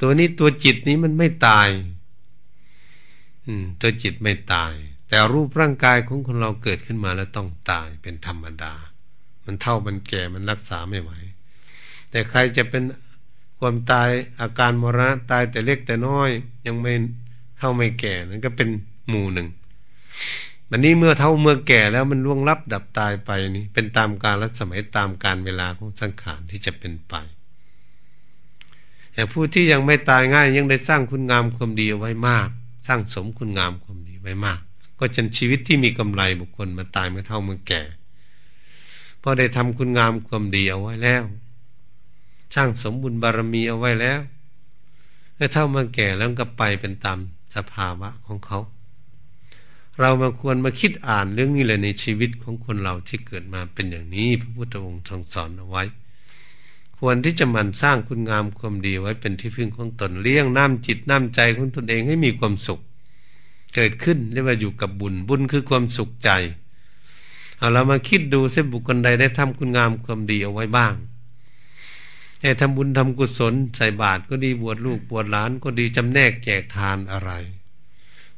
ตัวนี้ตัวจิตนี้มันไม่ตาย อืม ตัวจิตไม่ตาย แต่รูปร่างกายของคนเราเกิดขึ้นมาแล้วต้องตายเป็นธรรมดา มันเท่ามันแก่มันรักษาไม่ไหวแต่ใครจะเป็น ความตายอาการมรณะตายแต่เล็กแต่น้อย ยังไม่เท่าไม่แก่นั่นก็เป็นหมู่หนึ่งวันนี้เมื่อเท่าเมื่อแก่แล้วมันล่วงลับดับตายไปนี่เป็นตามกาลสมัยตามการเวลาของสังขารที่จะเป็นไปแต่ผู้ที่ยังไม่ตายง่ายยังได้สร้างคุณงามความดีเอาไว้มาก สร้างสมคุณงามความดีไว้มาก ก็จนชีวิตที่มีกำไรบุคคลมาตายเมื่อเท่าเมื่อแก่พราะได้ทำคุณงามความดีเอาไว้แล้ว ช่างสมบุญบารมีเอาไว้แล้วแล้วเท่ามาแก่แล้วก็ไปเป็นตามสภาวะของเขา เรามาควรมาคิดอ่านเรื่องนี้เลยในชีวิตของคนเราที่เกิดมาเป็นอย่างนี้ พระพุทธองค์ทรงสอนเอาไว้ ควรที่จะมันสร้างคุณงามความดีไว้เป็นที่พึ่งของตนเลี้ยงน้ำจิตน้ำใจของตนเองให้มีความสุข เกิดขึ้นเรียกว่าอยู่กับบุญบุญคือความสุขใจเอาเรามาคิดดูเส้บุคคลใดได้ทำคุณงามความดีเอาไว้บ้าง ให้ทำบุญทำกุศลใส่บาตรก็ดีบวชลูกบวชหลานก็ดีจำแนกแจกทานอะไร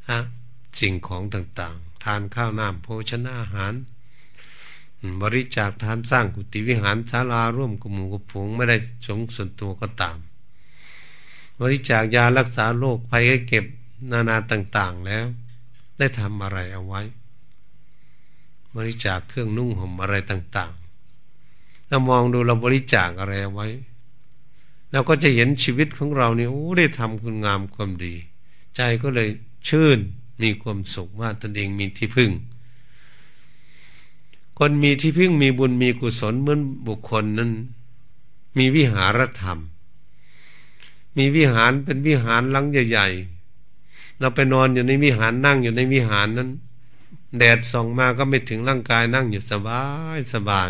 ฮะสิ่งของต่างๆ ทานข้าวน้ำโภชนาอาหาร บริจาคทานสร้างกุฏิวิหารศาลาร่วมกับหมู่กับผงไม่ได้สงส่วนตัวก็ตาม บริจาคยารักษาโรคภัยให้เก็บนานาต่างๆแล้ว ได้ทำอะไรเอาไว้ บริจาคเครื่องนุ่งห่มอะไรต่างๆเรามองดูเราบริจาคอะไรเอาไว้ เราก็จะเห็นชีวิตของเราเนี่ยโอ้ได้ทำคุณงามความดี ใจก็เลยชื่นมีความสุขว่าตนเองมีที่พึ่ง คนมีที่พึ่งมีบุญมีกุศลเหมือนบุคคลนั้น มีวิหารธรรม มีวิหารเป็นวิหารลังใหญ่ๆเราไปนอนอยู่ในวิหารนั่งอยู่ในวิหารนั้น แดดส่องมาก็ไม่ถึงร่างกายนั่งอยู่สบายสบาย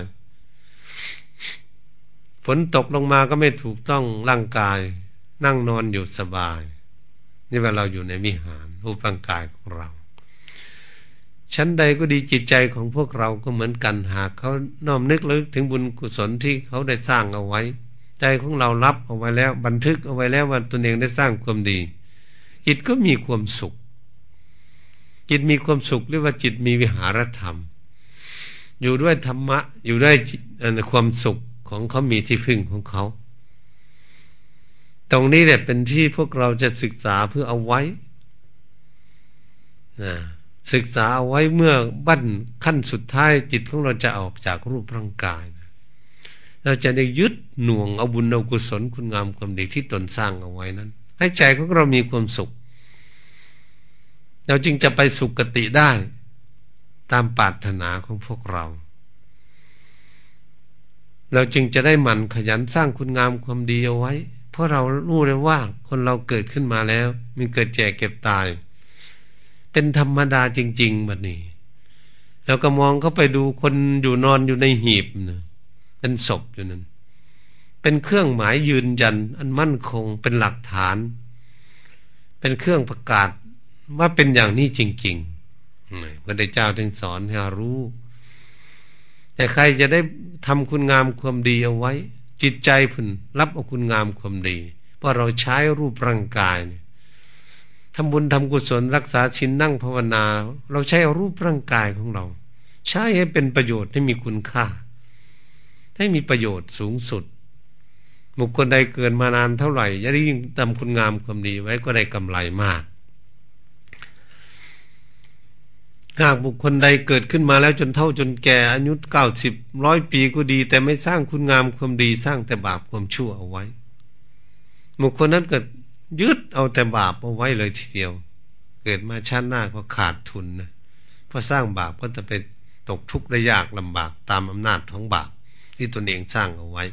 ฝนตกลงมาก็ไม่ถูกต้องร่างกาย นั่งนอนอยู่สบาย นี่ว่าเราอยู่ในวิหารรูปร่างกายของเรา ชั้นใดก็ดีจิตใจของพวกเราก็เหมือนกันหากเขาน้อมนึกลึกถึงบุญกุศลที่เขาได้สร้างเอาไว้ ใจของเรารับเอาไว้แล้ว บันทึกเอาไว้แล้วว่าตนเองได้สร้างความดี จิตก็มีความสุข จิตมีความสุขเรียกว่าจิตมีวิหารธรรม อยู่ด้วยธรรมะอยู่ด้วยความสุข ของเขามีที่พึ่งของเขา ตรงนี้แหละเป็นที่พวกเราจะศึกษาเพื่อเอาไว้นะศึกษาเอาไว้เมื่อบั้นขั้นสุดท้ายจิตของเราจะออกจากรูปร่างกาย เราจะได้ยึดหน่วงเอาบุญเอากุศลคุณงามความดีที่ตนสร้างเอาไว้นั้น ให้ใจของเรามีความสุข เราจึงจะไปสุคติได้ ตามปรารถนาของพวกเรา เราจึงจะได้หมั่นขยันสร้างคุณงามความดีเอาไว้ เพราะเรารู้เลยว่าคนเราเกิดขึ้นมาแล้ว มีเกิดแก่เก็บตาย เป็นธรรมดาจริงๆแบบนี้แล้วก็มองเข้าไปดูคนอยู่นอนอยู่ในหีบนะเป็นศพอยู่นั้น เป็นเครื่องหมายยืนยัน อันมั่นคงเป็นหลักฐาน เป็นเครื่องประกาศว่าเป็นอย่างนี้จริงๆพระเจ้าถึงสอนให้รู้ แต่ใครจะได้ทำคุณงามความดีเอาไว้ จิตใจพึนรับเอาคุณงามความดี เพราะเราใช้รูปร่างกายทำบุญทำกุศลรักษาชินนั่งภาวนา เราใช้รูปร่างกายของเรา ใช้ให้เป็นประโยชน์ให้มีคุณค่า ให้มีประโยชน์สูงสุดบุคคลใดเกินมานานเท่าไหร่ยิ่งทำคุณงามความดีไว้ก็ได้กำไรมาก หากบุคคลใดเกิดขึ้นมาแล้วจนเท่าจนแก่อายุเก้าสิบร้อยปีก็ดี แต่ไม่สร้างคุณงามความดีสร้างแต่บาปความชั่วเอาไว้ บุคคลนั้นเกิดยึดเอาแต่บาปเอาไว้เลยทีเดียว เกิดมาชาติหน้าก็ขาดทุนนะเพราะสร้างบาปก็จะไปตกทุกข์ได้ยากลำบากตามอำนาจของบาปที่ตนเองสร้างเอาไว้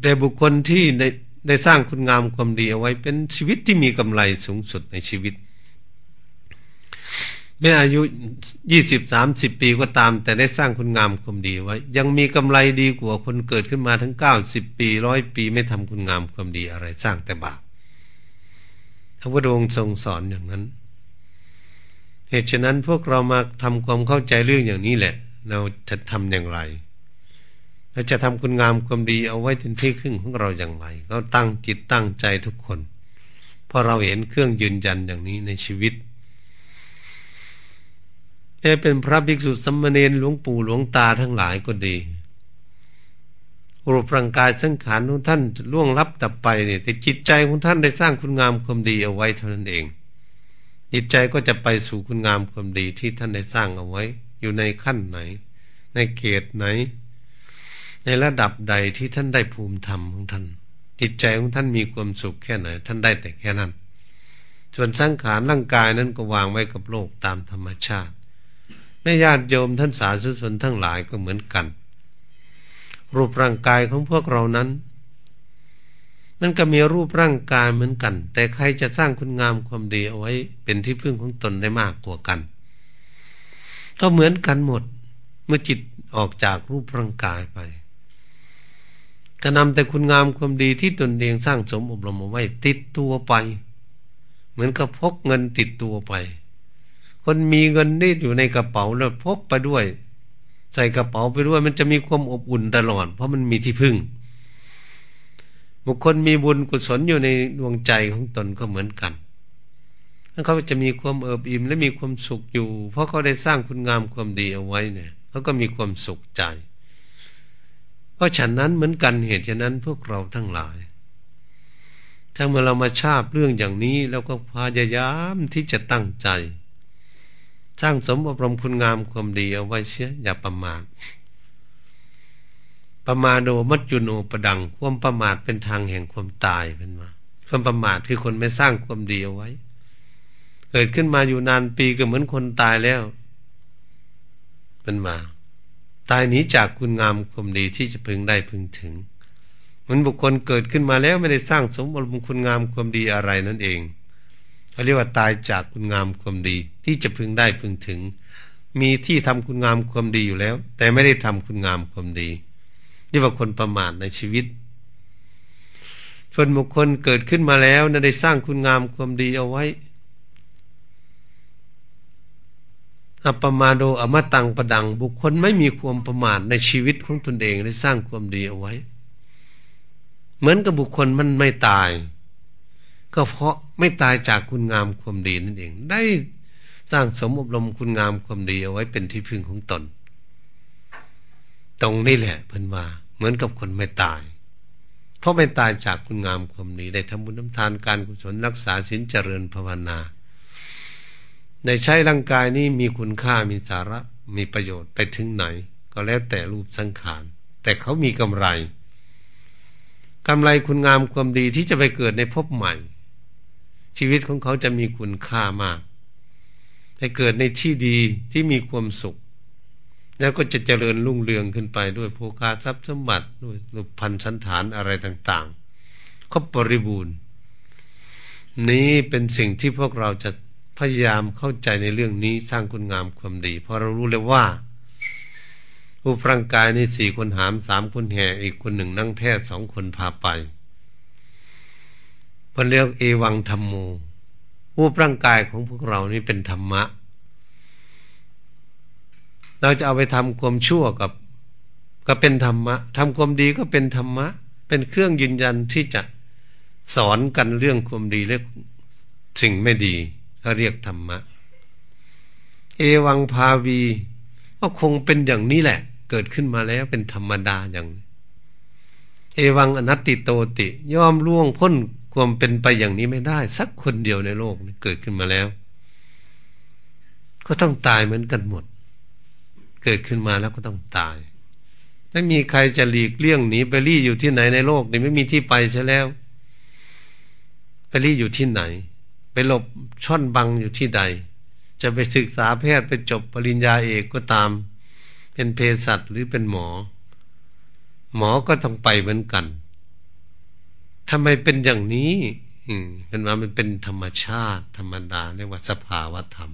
แต่บุคคลที่ได้ได้สร้างคุณงามความดีเอาไว้ เป็นชีวิตที่มีกำไรสูงสุดในชีวิต แม้อายุยี่สิบสามสิบปีก็ตาม แต่ได้สร้างคุณงามความดีไว้ ยังมีกำไรดีกว่าคนเกิดขึ้นมาทั้งเก้าสิบปีร้อยปีไม่ทำคุณงามความดีอะไรสร้างแต่บาปพระพุทธองค์ทรงสอนอย่างนั้น เหตุฉะนั้นพวกเรามาทำความเข้าใจเรื่องอย่างนี้แหละ เราจะทำอย่างไรเราจะทำคุณงามความดีเอาไว้เป็นที่ขึ้นของเราอย่างไร ก็ตั้งจิตตั้งใจทุกคนเพราะเราเห็นเครื่องยืนยันอย่างนี้ในชีวิต แม้เป็นพระภิกษุสมมาเนหลวงปู่หลวงตาทั้งหลายก็ดีรูปร่างกายสังขารของท่านล่วงลับตับไปเนี่ยแต่จิตใจของท่านได้สร้างคุณงามความดีเอาไว้เท่านั้นเอง จิตใจก็จะไปสู่คุณงามความดีที่ท่านได้สร้างเอาไว้ อยู่ในขั้นไหน ในเกตไหน ในระดับใดที่ท่านได้ภูมิธรรมของท่าน จิตใจของท่านมีความสุขแค่ไหน ท่านได้แต่แค่นั้น ส่วนสังขารร่างกายนั้นก็วางไว้กับโลกตามธรรมชาติ แม่ญาติโยมท่านสาธุชนทั้งหลายก็เหมือนกัน รูปร่างกายของพวกเรานั้นมันก็มีรูปร่างกายเหมือนกัน แต่ใครจะสร้างคุณงามความดีเอาไว้เป็นที่พึ่งของตนได้มากกว่ากัน ก็เหมือนกันหมด เมื่อจิตออกจากรูปร่างกายไปก็นำแต่คุณงามความดีที่ตนเองสร้างสมอบรมเอาไว้ติดตัวไป เหมือนกับพกเงินติดตัวไป คนมีเงินนี่อยู่ในกระเป๋าแล้วพกไปด้วย ใส่กระเป๋าไปด้วย มันจะมีความอบอุ่นตลอด เพราะมันมีที่พึ่ง บุคคลมีบุญกุศลอยู่ในดวงใจของตนก็เหมือนกันเขาจะมีความเอิบอิ่มและมีความสุขอยู่ เพราะเขาได้สร้างคุณงามความดีเอาไว้เนี่ยเขาก็มีความสุขใจ เพราะฉะนั้นเหมือนกันเหตุฉะนั้นพวกเราทั้งหลายถ้าเมื่อเรามาชาบเรื่องอย่างนี้เราก็พยายามที่จะตั้งใจ สร้างสมอบรมคุณงามความดีเอาไว้เสียอย่าประมาทประมาโดมัจจุโนประดัง ความประมาทเป็นทางแห่งความตายเป็นมา ความประมาทคือคนไม่สร้างความดีเอาไว้ เกิดขึ้นมาอยู่นานปีก็เหมือนคนตายแล้วเป็นมา ตายหนีจากคุณงามความดีที่จะพึงได้พึงถึงเหมือนบุคคลเกิดขึ้นมาแล้วไม่ได้สร้างสมบูรณ์คุณงามความดีอะไรนั่นเอง เขาเรียกว่าตายจากคุณงามความดี ที่จะพึงได้พึงถึง มีที่ทำคุณงามความดีอยู่แล้ว แต่ไม่ได้ทำคุณงามความดีนี่ว่าคนประมาทในชีวิต ส่วนบุคคลเกิดขึ้นมาแล้วนะได้สร้างคุณงามความดีเอาไว้อัปมาโดอมตังประดัง บุคคลไม่มีความประมาทในชีวิตของตนเองได้สร้างความดีเอาไว้ เหมือนกับบุคคลมันไม่ตาย ก็เพราะ ไม่ตายจากคุณงามความดีนั่นเอง ได้สร้างสมอบรมคุณงามความดีเอาไว้เป็นที่พึ่งของตน ตรงนี้แหละเพิ่นว่า เหมือนกับคนไม่ตาย เพราะไม่ตายจากคุณงามความดีได้ทำบุญน้ำทานการกุศลรักษาศีลเจริญภาวนาในใช้ร่างกายนี้มีคุณค่ามีสาระมีประโยชน์ไปถึงไหน ก็แล้วแต่รูปสังขาร แต่เขามีกำไรกำไรคุณงามความดีที่จะไปเกิดในภพใหม่ ชีวิตของเขาจะมีคุณค่ามากให้เกิดในที่ดีที่มีความสุข แล้วก็จะเจริญรุ่งเรืองขึ้นไปด้วยโภคาทรัพย์สมบัติด้วยรูปพันธสันฐานอะไรต่างๆครบบริบูรณ์ นี้เป็นสิ่งที่พวกเราจะพยายามเข้าใจในเรื่องนี้สร้างคุณงามความดี เพราะเรารู้เลยว่าผู้ร่างกายในสี่คนหามสามคนแห่อีกคนหนึ่งนั่งแท้สองคนพาไป พนเรียกเอวังธรรมโมผู้ร่างกายของพวกเรานี่เป็นธรรมะ เราจะเอาไปทำความชั่วกับ ก็เป็นธรรมะทำความดีก็เป็นธรรมะ เป็นเครื่องยืนยันที่จะสอนกันเรื่องความดีและสิ่งไม่ดีเขาเรียกธรรมะ เอวังภาวีก็คงเป็นอย่างนี้แหละ เกิดขึ้นมาแล้วเป็นธรรมดาอย่าง เอวังอนัตติโตติ ย่อมล่วงพ้น ความเป็นไปอย่างนี้ไม่ได้ สักคนเดียวในโลกเกิดขึ้นมาแล้ว ก็ต้องตายเหมือนกันหมด เกิดขึ้นมาแล้วก็ต้องตายไม่มีใครจะหลีกเลี่ยงหนีไปรี่อยู่ที่ไหนในโลกนี้ไม่มีที่ไปใช่แล้ว ไปรี่อยู่ที่ไหน ไปหลบช่อนบังอยู่ที่ใด จะไปศึกษาแพทย์ไปจบปริญญาเอกก็ตาม เป็นเภสัชหรือเป็นหมอ หมอก็ต้องไปเหมือนกัน ทำไมเป็นอย่างนี้ อืมเป็นว่ามันเป็นธรรมชาติ ธรรมดาเรียกว่าสภาวธรรม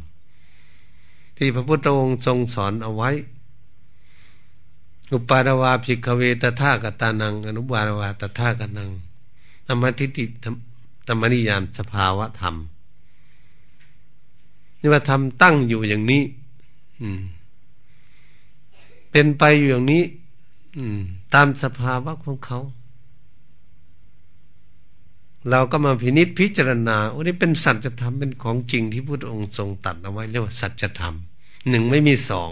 ที่พระพุทธองค์ทรงสอนเอาไว้ อุปาดวาภิกเวตถากตานัง อนุบาลวาตถากนังธรรมทิฏฐิธรรมนิยามสภาวธรรมนี่ว่าทำตั้งอยู่อย่างนี้ อืม เป็นไปอยู่อย่างนี้ อืม ตามสภาวะของเขา เราก็มาพินิษพิจารณาโอ้นี่เป็นสัจธรรมเป็นของจริงที่พุทธองค์ทรงตัดเอาไว้เรียกว่าสัจธรรมหนึ่งไม่มีสอง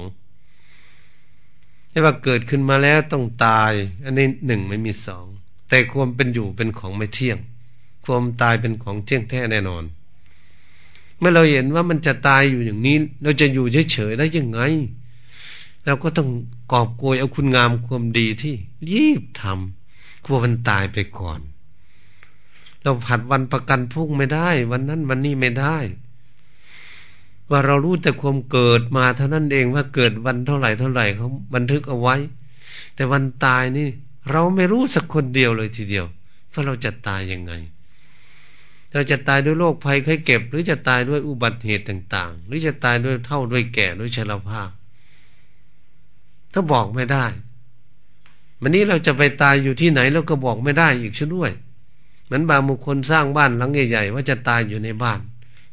เรียกว่าเกิดขึ้นมาแล้วต้องตาย อันนี้หนึ่งไม่มีสองแต่ความเป็นอยู่เป็นของไม่เที่ยง ความตายเป็นของเที่ยงแท้แน่นอน เมื่อเราเห็นว่ามันจะตายอยู่อย่างนี้ เราจะอยู่เฉยๆได้ยังไงเราก็ต้องกอบโกยเอาคุณงามความดีที่รีบทำกลัวมันตายไปก่อน เราผัดวันประกันพรุ่งไม่ได้ วันนั้นวันนี้ไม่ได้ ว่าเรารู้แต่ความเกิดมาเท่านั้นเองว่าเกิดวันเท่าไหร่เท่าไหร่เขาบันทึกเอาไว้ แต่วันตายนี่ เราไม่รู้สักคนเดียวเลยทีเดียวว่าเราจะตายยังไง เราจะตายด้วยโรคภัยไข้เก็บ หรือจะตายด้วยอุบัติเหตุต่าง ๆ หรือจะตายด้วยเท่าด้วยแก่ด้วยชราภาพ ถ้าบอกไม่ได้วันนี้เราจะไปตายอยู่ที่ไหนเราก็บอกไม่ได้อีกช่ด้วย เหมือนบางบุคคลสร้างบ้านหลังใหญ่ๆว่าจะตายอยู่ในบ้าน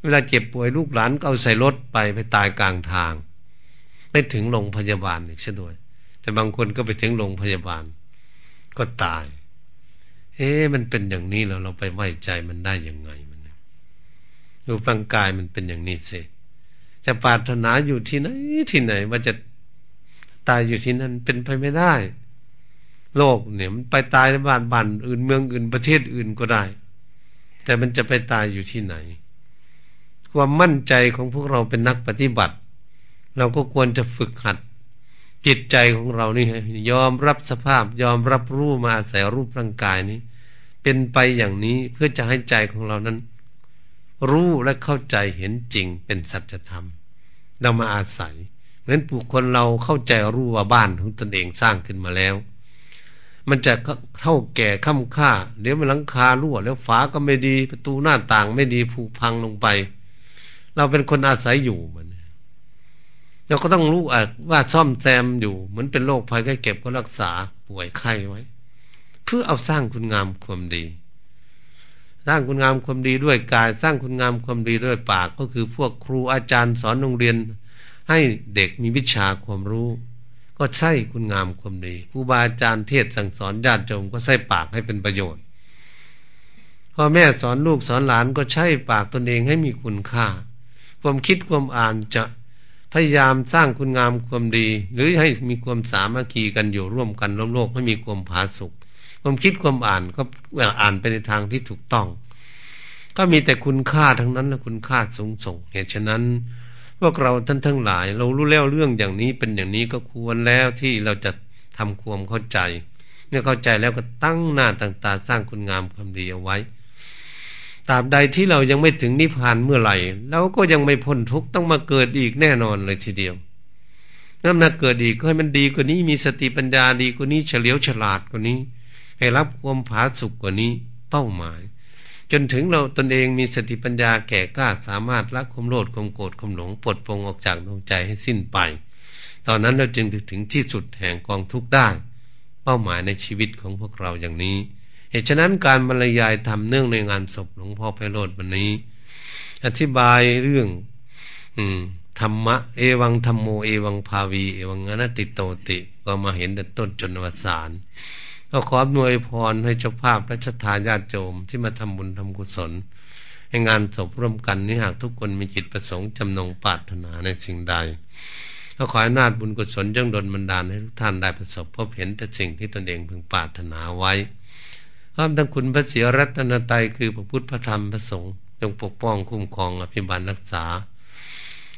เวลาเจ็บป่วยลูกหลานก็เอาใส่รถไปไปตายกลางทางไม่ถึงโรงพยาบาลอีกเช่นด้วย แต่บางคนก็ไปถึงโรงพยาบาล ก็ตาย เอ๊ะมันเป็นอย่างนี้แล้วเราไปไว้ใจมันได้ยังไงมันรูปร่างกายมันเป็นอย่างนี้เสจะปรารถนาอยู่ที่ไหนที่ไหนว่าจะตายอยู่ที่นั่นเป็นไปไม่ได้ โลกเนี่ยมันไปตายในบ้านบ้านอื่นเมืองอื่นประเทศอื่นก็ได้ แต่มันจะไปตายอยู่ที่ไหน ความมั่นใจของพวกเราเป็นนักปฏิบัติ เราก็ควรจะฝึกหัด จิตใจของเรานี่ยอมรับสภาพ ยอมรับรู้มาอาศัยรูปร่างกายนี้ เป็นไปอย่างนี้เพื่อจะให้ใจของเรานั้น รู้และเข้าใจเห็นจริงเป็นสัจธรรมเรามาอาศัยเหมือนผู้คนเราเข้าใจรู้ว่าบ้านของตนเองสร้างขึ้นมาแล้ว มันจะเท่าแก่ค่ำค่า เดี๋ยวมันหลังคารั่วแล้วฝาก็ไม่ดีประตูหน้าต่างไม่ดีผุพังลงไป เราเป็นคนอาศัยอยู่มันเราก็ต้องรู้ว่าซ่อมแซมอยู่เหมือนเป็นโรคภัยแค่เก็บก็รักษาป่วยไข้ไว้ เพื่อเอาสร้างคุณงามความดี สร้างคุณงามความดีด้วยกาย สร้างคุณงามความดีด้วยปาก ก็คือพวกครูอาจารย์สอนโรงเรียน ให้เด็กมีวิชาความรู้ ก็ใช่คุณงามความดีครูบาอาจารย์เทศสั่งสอนญาติโยมก็ใช้ปากให้เป็นประโยชน์พ่อแม่สอนลูกสอนหลานก็ใช้ปากตนเองให้มีคุณค่า ความคิดความอ่านจะพยายามสร้างคุณงามความดี หรือให้มีความสามัคคีกันอยู่ร่วมกันโลกให้มีความผาสุกความคิดความอ่านก็อ่านไปในทางที่ถูกต้อง ก็มีแต่คุณค่าทั้งนั้นและคุณค่าสูงส่งเหตุฉะนั้น วกเราท่านทั้งหลาย เรารู้แล้วเรื่องอย่างนี้เป็นอย่างนี้ก็ควรแล้วที่เราจะทำความเข้าใจ เมื่อเข้าใจแล้วก็ตั้งหน้าต่างๆสร้างคุณงามความดีเอาไว้ตราบใดที่เรายังไม่ถึงนิพพานเมื่อไหร่เราก็ยังไม่พ้นทุกข์ต้องมาเกิดอีกแน่นอนเลยทีเดียวน้ำหนักเกิดอีกก็ให้มันดีกว่านี้มีสติปัญญาดีกว่านี้เฉลียวฉลาดกว่านี้ ให้รับความผาสุกกว่านี้เป้าหมาย จนถึงเราตนเองมีสติปัญญาแก่กล้าสามารถละความโลดความโกรธความหลงปลดปลงออกจากดวงใจให้สิ้นไป ตอนนั้นเราจึงถึงที่สุดแห่งกองทุกข์ได้ เป้าหมายในชีวิตของพวกเราอย่างนี้ เหตุฉะนั้นการบรรยายทำเนื่องในงานศพหลวงพ่อไพโรธวันนี้ อธิบายเรื่อง อืมธรรมะเอวังธรรมโมเอวังภาวี เอวังอนัตติโตติ ก็มาเห็นแต่ต้นจนวสาน ก็ขออำนวยพรให้เจ้าภาพและชทาญาติโยมที่มาทำบุญทำกุศลให้งานศพร่วมกันนี้หากทุกคนมีจิตประสงค์จำนงปรารถนาในสิ่งใดก็ขออนาจบุญกุศลจงดลบันดาลให้ทุกท่านได้ประสบพบเห็นแต่สิ่งที่ตนเองพึงปรารถนาไว้พร้อมทั้งคุณพระเสียรัตนตรัยคือพระพุทธพระธรรมพระสงฆ์จงปกป้องคุ้มครองอภิบาลรักษา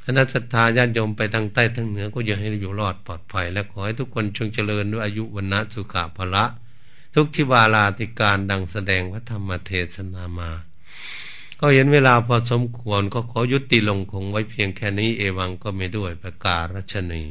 คณะศรัทธาญาติโยมไปทางใต้ทางเหนือก็อย่าให้อยู่รอดปลอดภัย และขอให้ทุกคนจงเจริญด้วยอายุวันนะสุขาภละ ทุกทิวาลาติการดังแสดงพระธรรมเทศนามา ก็เห็นเวลาพอสมควรก็ขอยุติลงคงไว้เพียงแค่นี้เอวังก็ไม่ด้วยประกาศรัชนี